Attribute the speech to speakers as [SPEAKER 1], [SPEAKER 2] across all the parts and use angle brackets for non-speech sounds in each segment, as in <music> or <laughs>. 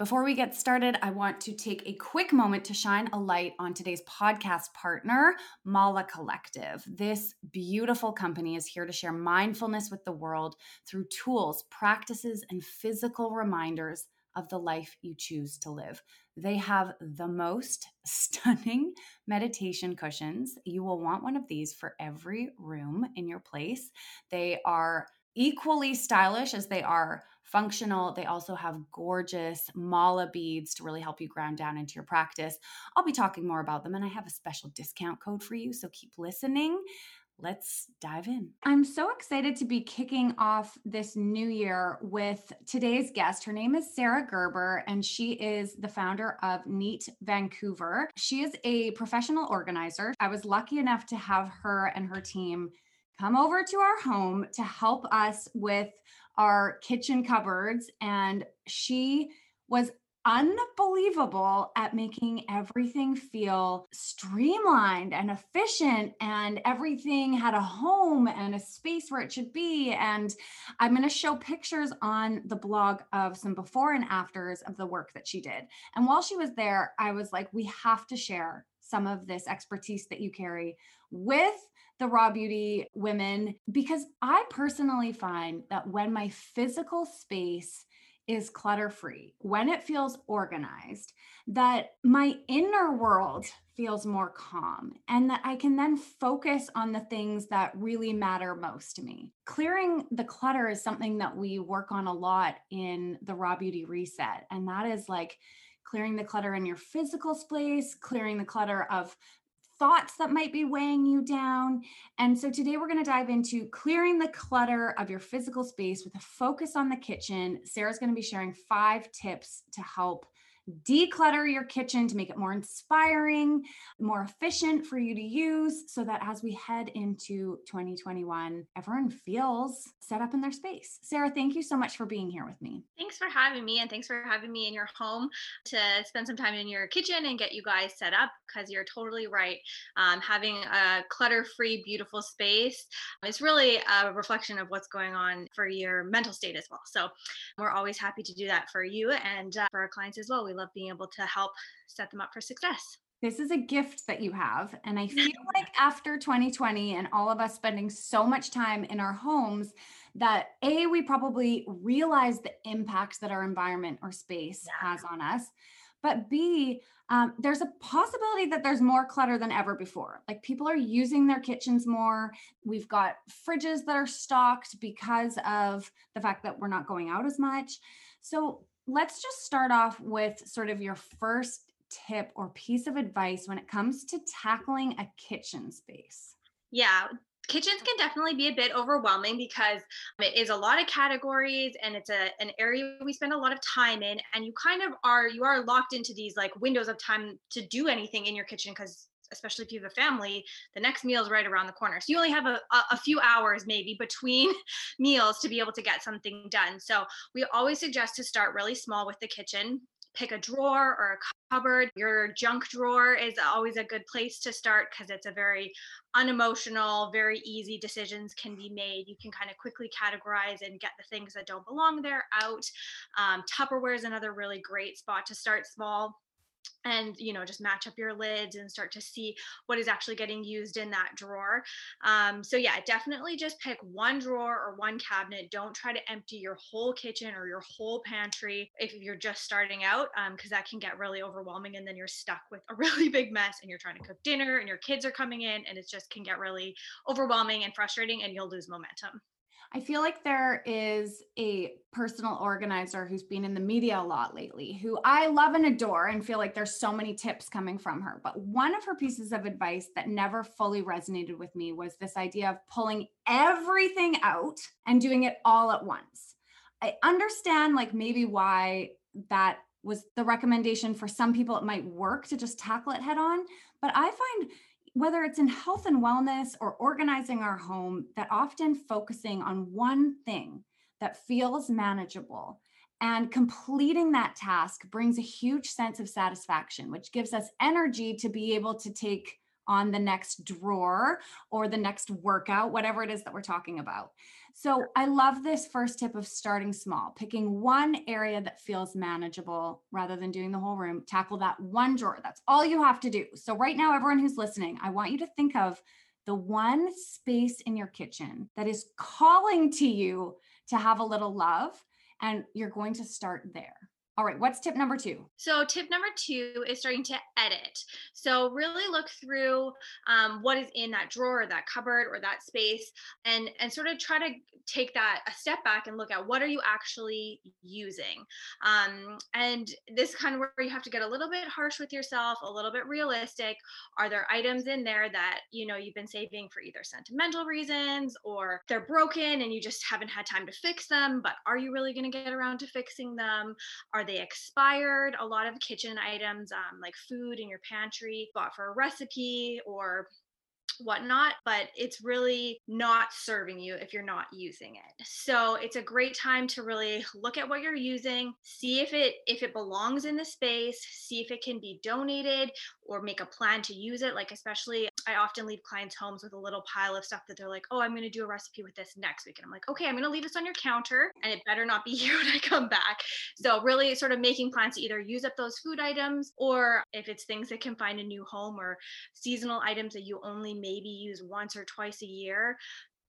[SPEAKER 1] Before we get started, I want to take a quick moment to shine a light on today's podcast partner, Mala Collective. This beautiful company is here to share mindfulness with the world through tools, practices, and physical reminders of the life you choose to live. They have the most <laughs> stunning meditation cushions. You will want one of these for every room in your place. They are equally stylish as they are functional. They also have gorgeous mala beads to really help you ground down into your practice. I'll be talking more about them and I have a special discount code for you, so keep listening. Let's dive in. I'm so excited to be kicking off this new year with today's guest. Her name is Sarah Gerber, and she is the founder of Neat Vancouver. She is a professional organizer. I was lucky enough to have her and her team come over to our home to help us with our kitchen cupboards. And she was unbelievable at making everything feel streamlined and efficient and everything had a home and a space where it should be and i'm going to show pictures on the blog of some before and afters of the work that she did and while she was there i was like we have to share some of this expertise that you carry with the raw beauty women because I personally find that when my physical space is clutter free, when it feels organized, that my inner world feels more calm and that I can then focus on the things that really matter most to me. Clearing the clutter is something that we work on a lot in the Raw Beauty Reset. And that is like, clearing the clutter in your physical space, clearing the clutter of thoughts that might be weighing you down. And so today we're going to dive into clearing the clutter of your physical space with a focus on the kitchen. Sarah's going to be sharing five tips to help declutter your kitchen to make it more inspiring, more efficient for you to use, so that as we head into 2021, everyone feels set up in their space. Sarah, thank you so much for being here with me.
[SPEAKER 2] Thanks for having me, and thanks for having me in your home to spend some time in your kitchen and get you guys set up because you're totally right. Um, having a clutter free, beautiful space is really a reflection of what's going on for your mental state as well. So, we're always happy to do that for you and uh, for our clients as well. We love being able to help set them up for success.
[SPEAKER 1] This is a gift that you have. And I feel <laughs> like after 2020 and all of us spending so much time in our homes, that A, we probably realize the impact that our environment or space yeah. has on us. But B, um, there's a possibility that there's more clutter than ever before. Like people are using their kitchens more. We've got fridges that are stocked because of the fact that we're not going out as much. So let's just start off with sort of your first tip or piece of advice when it comes to tackling a kitchen space.
[SPEAKER 2] Yeah, kitchens can definitely be a bit overwhelming because um, it is a lot of categories and it's a an area we spend a lot of time in and you kind of are you are locked into these like windows of time to do anything in your kitchen because especially if you have a family, the next meal is right around the corner. So you only have a, a few hours maybe between <laughs> meals to be able to get something done. So we always suggest to start really small with the kitchen. Pick a drawer or a cupboard. Your junk drawer is always a good place to start because it's a very unemotional, very easy decisions can be made. You can kind of quickly categorize and get the things that don't belong there out. Um, Tupperware is another really great spot to start small and you know just match up your lids and start to see what is actually getting used in that drawer. Um, so yeah definitely just pick one drawer or one cabinet. Don't try to empty your whole kitchen or your whole pantry if you're just starting out because um, that can get really overwhelming and then you're stuck with a <laughs> really big mess and you're trying to cook dinner and your kids are coming in and it just can get really overwhelming and frustrating and you'll lose momentum
[SPEAKER 1] I feel like there is a personal organizer who's been in the media a lot lately, who I love and adore and feel like there's so many tips coming from her. But one of her pieces of advice that never fully resonated with me was this idea of pulling everything out and doing it all at once. I understand, like, maybe why that was the recommendation for some people. It might work to just tackle it head on. But I find whether it's in health and wellness or organizing our home, that often focusing on one thing that feels manageable and completing that task brings a huge sense of satisfaction, which gives us energy to be able to take on the next drawer or the next workout, whatever it is that we're talking about. So I love this first tip of starting small, picking one area that feels manageable rather than doing the whole room. Tackle that one drawer. That's all you have to do. So, right now, everyone who's listening, I want you to think of the one space in your kitchen that is calling to you to have a little love, and you're going to start there. All right, what's tip number two?
[SPEAKER 2] So, tip number two is starting to edit. So, really look through um, what is in that drawer, that cupboard, or that space, and and sort of try to take that a step back and look at what are you actually using. Um, and this kind of where you have to get a little bit harsh with yourself, a little bit realistic. Are there items in there that you know you've been saving for either sentimental reasons or they're broken and you just haven't had time to fix them? But are you really going to get around to fixing them? Are they expired? A lot of kitchen items, um, like food in your pantry, bought for a recipe or whatnot, but it's really not serving you if you're not using it. So it's a great time to really look at what you're using, see if it if it belongs in the space, see if it can be donated or make a plan to use it. Like especially I often leave clients homes with a little pile of stuff that they're like, "Oh, I'm going to do a recipe with this next week." And I'm like, "Okay, I'm going to leave this on your counter and it better not be <laughs> here when I come back." So really sort of making plans to either use up those food items or if it's things that can find a new home or seasonal items that you only maybe use once or twice a year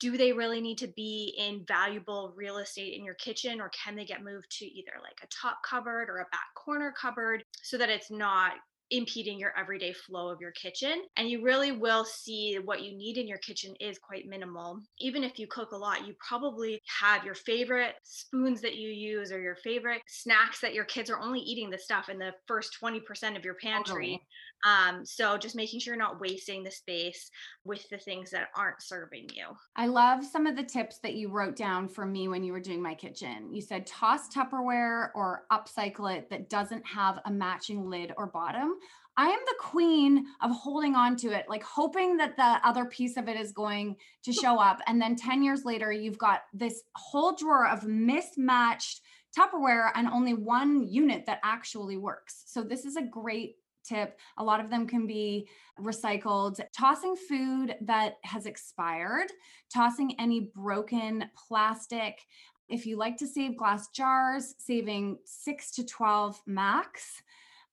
[SPEAKER 2] do they really need to be in valuable real estate in your kitchen or can they get moved to either like a top cupboard or a back corner cupboard so that it's not impeding your everyday flow of your kitchen. And you really will see what you need in your kitchen is quite minimal. Even if you cook a lot, you probably have your favorite spoons that you use or your favorite snacks that your kids are only eating the stuff in the first 20% of your pantry. Um, so just making sure you're not wasting the space with the things that aren't serving you.
[SPEAKER 1] I love some of the tips that you wrote down for me when you were doing my kitchen. You said toss Tupperware or upcycle it that doesn't have a matching lid or bottom. I am the queen of holding on to it, like hoping that the other piece of it is going to <laughs> show up. And then 10 years later, you've got this whole drawer of mismatched Tupperware and only one unit that actually works. So, this is a great tip. A lot of them can be recycled. Tossing food that has expired, tossing any broken plastic. If you like to save glass jars, saving six to 12 max.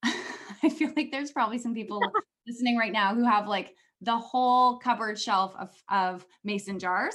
[SPEAKER 1] <laughs> I feel like there's probably some people <laughs> listening right now who have like the whole cupboard shelf of, of mason jars.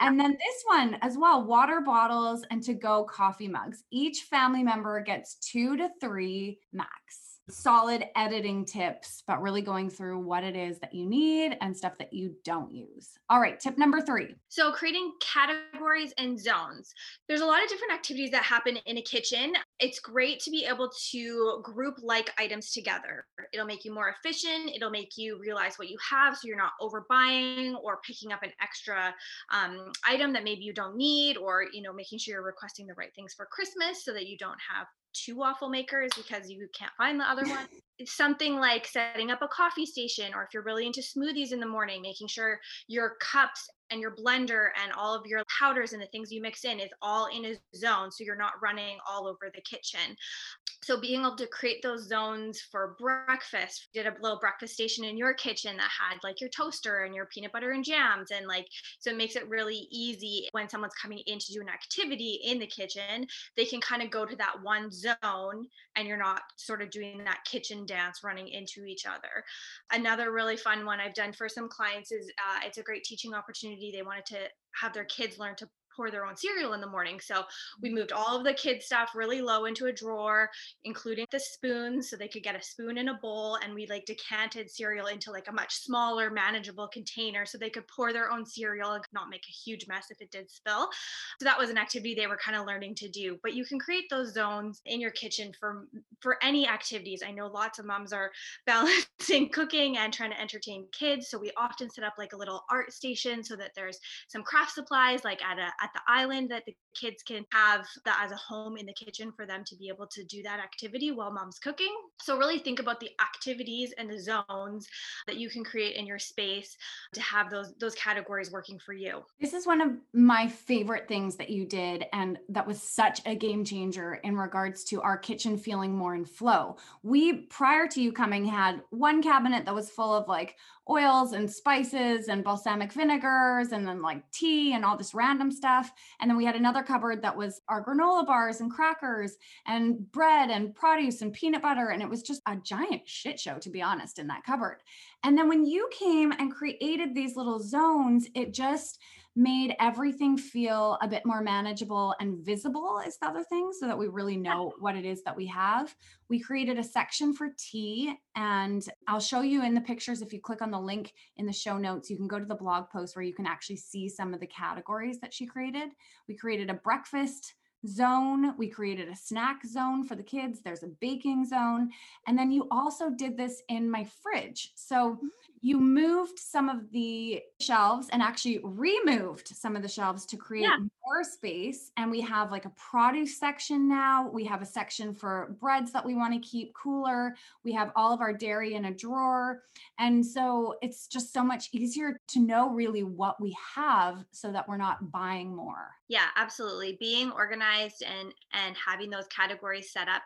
[SPEAKER 1] And then this one as well water bottles and to go coffee mugs. Each family member gets two to three max solid editing tips, but really going through what it is that you need and stuff that you don't use. All right, tip number three.
[SPEAKER 2] So, creating categories and zones. There's a lot of different activities that happen in a kitchen. It's great to be able to group like items together. It'll make you more efficient, it'll make you realize what you have so you're not overbuying or picking up an extra um, item that maybe you don't need, or you know, making sure you're requesting the right things for Christmas so that you don't have two waffle makers because you can't find the other one. It's something like setting up a coffee station, or if you're really into smoothies in the morning, making sure your cups and your blender and all of your powders and the things you mix in is all in a zone so you're not running all over the kitchen. So being able to create those zones for breakfast did a little breakfast station in your kitchen that had like your toaster and your peanut butter and jams and like so it makes it really easy when someone's coming in to do an activity in the kitchen they can kind of go to that one zone and you're not sort of doing that kitchen dance running into each other. Another really fun one i've done for some clients is uh, it's a great teaching opportunity they wanted to have their kids learn to pour their own cereal in the morning. So we mm-hmm. moved all of the kids' stuff really low into a drawer, including the spoons, so they could get a spoon in a bowl. And we like decanted cereal into like a much smaller, manageable container so they could pour their own cereal and not make a huge mess if it did spill. So that was an activity they were kind of learning to do. But you can create those zones in your kitchen for for any activities. I know lots of moms are <laughs> balancing cooking and trying to entertain kids. So we often set up like a little art station so that there's some craft supplies like at a at the island that the kids can have that as a home in the kitchen for them to be able to do that activity while mom's cooking. So really think about the activities and the zones that you can create in your space to have those those categories working for you.
[SPEAKER 3] This is one of my favorite things that you did and that was such a game changer in regards to our kitchen feeling more in flow. We prior to you coming had one cabinet that was full of like oils and spices and balsamic vinegars and then like tea and all this random stuff. And then we had another cupboard that was our granola bars and crackers and bread and produce and peanut butter. And it was just a giant shit show, to be honest, in that cupboard. And then when you came and created these little zones, it just, made everything feel a bit more manageable and visible is the other thing so that we really know what it is that we have we created a section for tea and i'll show you in the pictures if you click on the link in the show notes you can go to the blog post where you can actually see some of the categories that she created we created a breakfast zone. We created a snack zone for the kids. There's a baking zone. And then you also did this in my fridge. So mm. You moved some of the shelves and actually removed some of the shelves to create yeah. more space. And we have like a produce section now. We have a section for breads that we want to keep cooler. We have all of our dairy in a drawer. And so it's just so much easier to know really what we have so that we're not buying more.
[SPEAKER 2] Yeah, absolutely. Being organized and and having those categories set up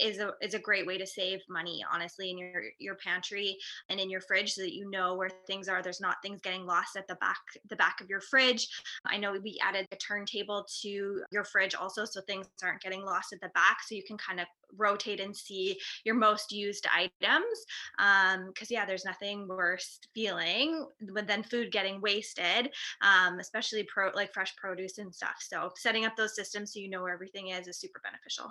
[SPEAKER 2] is a is a great way to save money, honestly, in your your pantry and in your fridge so that you know where things are. There's not things getting lost at the back the back of your fridge. I know we added a turntable to your fridge also so things aren't getting lost at the back so you can kind of rotate and see your most used items um because yeah there's nothing worse feeling than food getting wasted um especially pro like fresh produce and stuff so setting up those systems so you know where everything is is super beneficial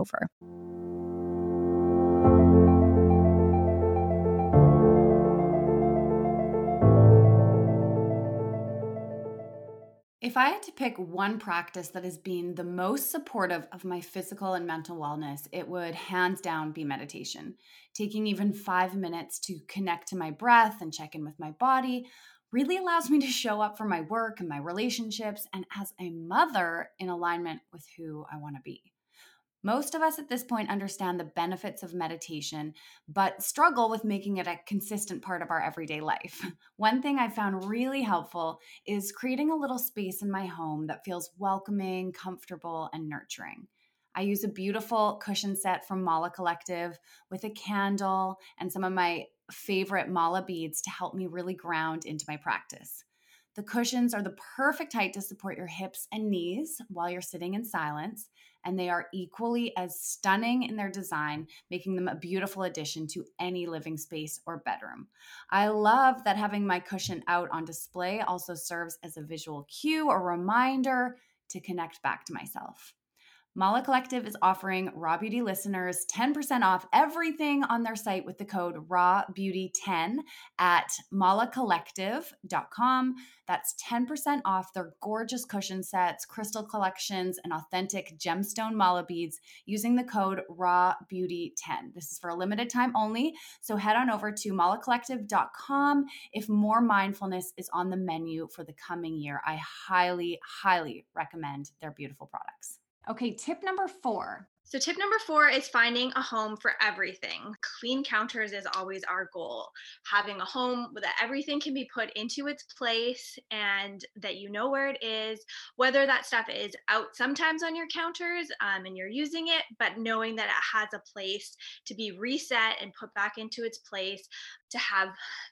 [SPEAKER 1] over. If I had to pick one practice that has been the most supportive of my physical and mental wellness, it would hands down be meditation. Taking even five minutes to connect to my breath and check in with my body really allows me to show up for my work and my relationships and as a mother in alignment with who I want to be. Most of us at this point understand the benefits of meditation, but struggle with making it a consistent part of our everyday life. <laughs> One thing I found really helpful is creating a little space in my home that feels welcoming, comfortable, and nurturing. I use a beautiful cushion set from Mala Collective with a candle and some of my favorite Mala beads to help me really ground into my practice. The cushions are the perfect height to support your hips and knees while you're sitting in silence, and they are equally as stunning in their design, making them a beautiful addition to any living space or bedroom. I love that having my cushion out on display also serves as a visual cue or reminder to connect back to myself. Mala Collective is offering Raw Beauty listeners 10% off everything on their site with the code RAWBEAUTY10 at malacollective.com. That's 10% off their gorgeous cushion sets, crystal collections, and authentic gemstone mala beads using the code RAWBEAUTY10. This is for a limited time only, so head on over to malacollective.com if more mindfulness is on the menu for the coming year. I highly, highly recommend their beautiful products. Okay, tip number four
[SPEAKER 2] so, tip number four is finding a home for everything. Clean counters is always our goal. Having a home that everything can be put into its place and that you know where it is, whether that stuff is out sometimes on your counters um, and you're using it, but knowing that it has a place to be reset and put back into its place, to have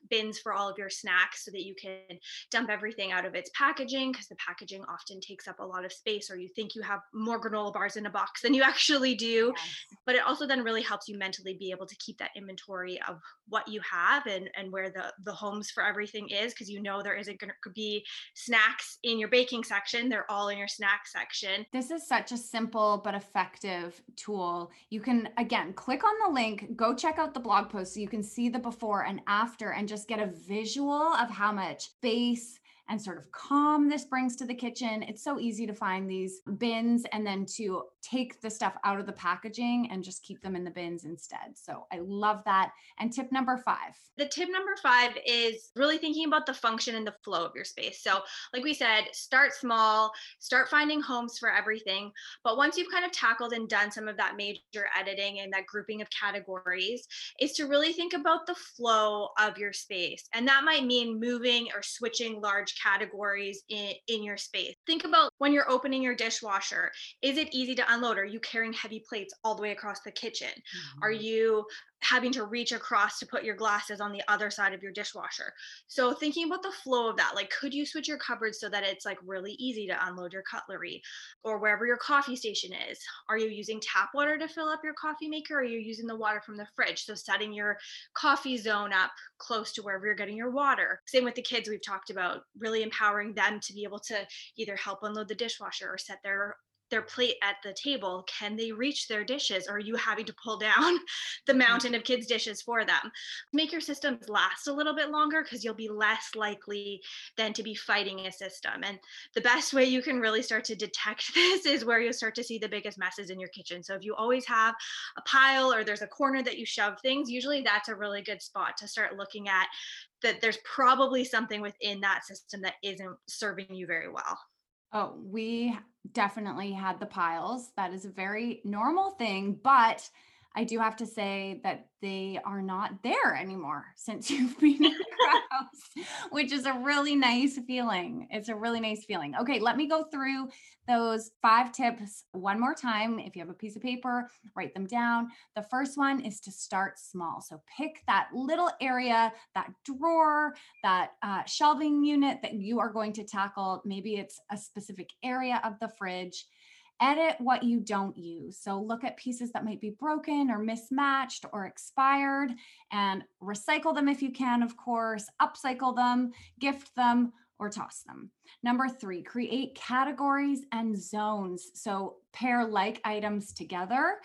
[SPEAKER 2] bins for all of your snacks so that you can dump everything out of its packaging because the packaging often takes up a lot of space or you think you have more granola bars in a box than you <laughs> actually do yes. but it also then really helps you mentally be able to keep that inventory of what you have and and where the the homes for everything is because you know there isn't going to be snacks in your baking section they're all in your snack section.
[SPEAKER 1] This is such a simple but effective tool. You can again click on the link go check out the blog post so you can see the before and after and just get a visual of how much space and sort of calm this brings to the kitchen. It's so easy to find these bins and then to take the stuff out of the packaging and just keep them in the bins instead. So I love that. And tip number five.
[SPEAKER 2] The tip number five is really thinking about the function and the flow of your space. So, like we said, start small, start finding homes for everything. But once you've kind of tackled and done some of that major editing and that grouping of categories, is to really think about the flow of your space. And that might mean moving or switching large categories in, in your space. Think about when you're opening your dishwasher. Is it easy to unload? Are you carrying heavy plates all the way across the kitchen? Mm-hmm. Are you having to reach across to put your glasses on the other side of your dishwasher. So thinking about the flow of that, like could you switch your cupboards so that it's like really easy to unload your cutlery or wherever your coffee station is? Are you using tap water to fill up your coffee maker or are you using the water from the fridge? So setting your coffee zone up close to wherever you're getting your water. Same with the kids we've talked about, really empowering them to be able to either help unload the dishwasher or set their their plate at the table can they reach their dishes? Or are you having to pull down <laughs> the mm-hmm. mountain of kids dishes for them? Make your systems last a little bit longer because you'll be less likely than to be fighting a system. And the best way you can really start to detect <laughs> this is where you'll start to see the biggest messes in your kitchen. So if you always have a pile or there's a corner that you shove things usually that's a really good spot to start looking at that there's probably something within that system that isn't serving you very well
[SPEAKER 1] Oh, we definitely had the piles. That is a very normal thing, but I do have to say that they are not there anymore since <laughs> you've been in which is a really nice feeling. It's a really nice feeling. Okay, let me go through those five tips one more time. If you have a piece of paper, write them down. The first one is to start small. So pick that little area, that drawer, that uh, shelving unit that you are going to tackle. Maybe it's a specific area of the fridge edit what you don't use. So look at pieces that might be broken or mismatched or expired and recycle them if you can, of course, upcycle them, gift them, or toss them. Number three, create categories and zones. So pair like items together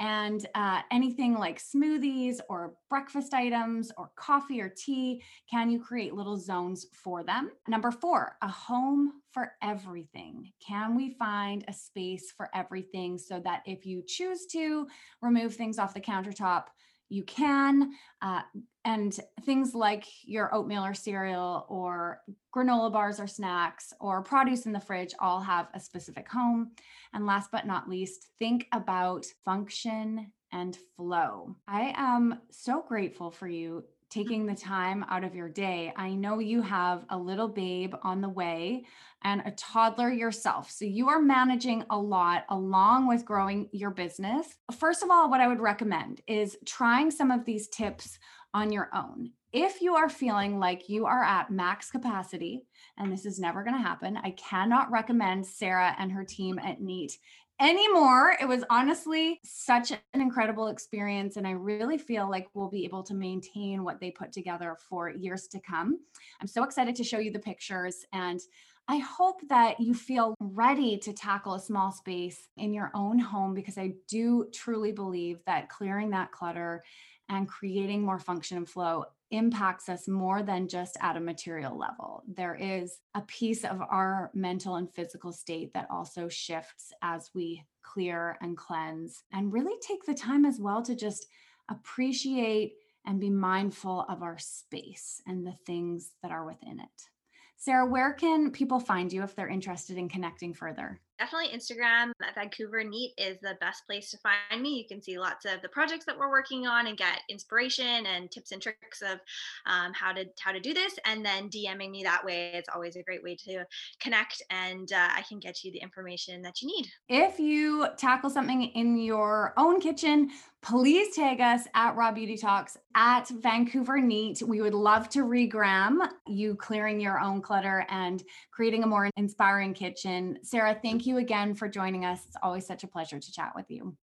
[SPEAKER 1] And uh, anything like smoothies or breakfast items or coffee or tea, can you create little zones for them? Number four, a home for everything. Can we find a space for everything so that if you choose to remove things off the countertop, you can. Uh, and things like your oatmeal or cereal or granola bars or snacks or produce in the fridge all have a specific home. And last but not least, think about function and flow. I am so grateful for you taking the time out of your day. I know you have a little babe on the way and a toddler yourself. So you are managing a lot along with growing your business. First of all, what I would recommend is trying some of these tips on your own. If you are feeling like you are at max capacity, and this is never going to happen, I cannot recommend Sarah and her team at Neat anymore. It was honestly such an incredible experience. And I really feel like we'll be able to maintain what they put together for years to come. I'm so excited to show you the pictures. And I hope that you feel ready to tackle a small space in your own home because I do truly believe that clearing that clutter and creating more function and flow impacts us more than just at a material level. There is a piece of our mental and physical state that also shifts as we clear and cleanse and really take the time as well to just appreciate and be mindful of our space and the things that are within it. Sarah, where can people find you if they're interested in connecting further?
[SPEAKER 2] Definitely Instagram at Vancouver Neat is the best place to find me. You can see lots of the projects that we're working on and get inspiration and tips and tricks of um, how to how to do this. And then DMing me that way, it's always a great way to connect, and uh, I can get you the information that you need.
[SPEAKER 1] If you tackle something in your own kitchen, please tag us at Raw Beauty Talks at Vancouver Neat. We would love to regram you clearing your own clutter and creating a more inspiring kitchen. Sarah, thank you again for joining us. It's always such a pleasure to chat with you.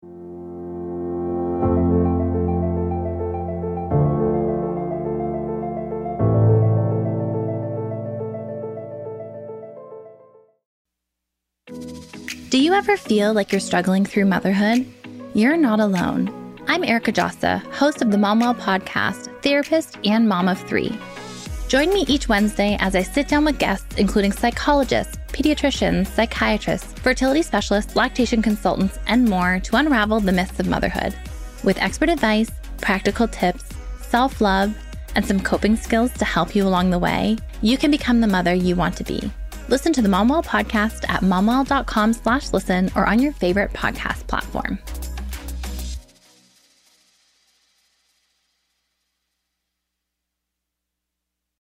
[SPEAKER 4] Do you ever feel like you're struggling through motherhood? You're not alone. I'm Erica Djossa, host of the Momwell podcast, therapist, and mom of three. Join me each Wednesday as I sit down with guests, including psychologists, pediatricians, psychiatrists, fertility specialists, lactation consultants, and more to unravel the myths of motherhood. With expert advice, practical tips, self love, and some coping skills to help you along the way, you can become the mother you want to be. Listen to the Momwell podcast at momwell.com slash listen or on your favorite podcast platform.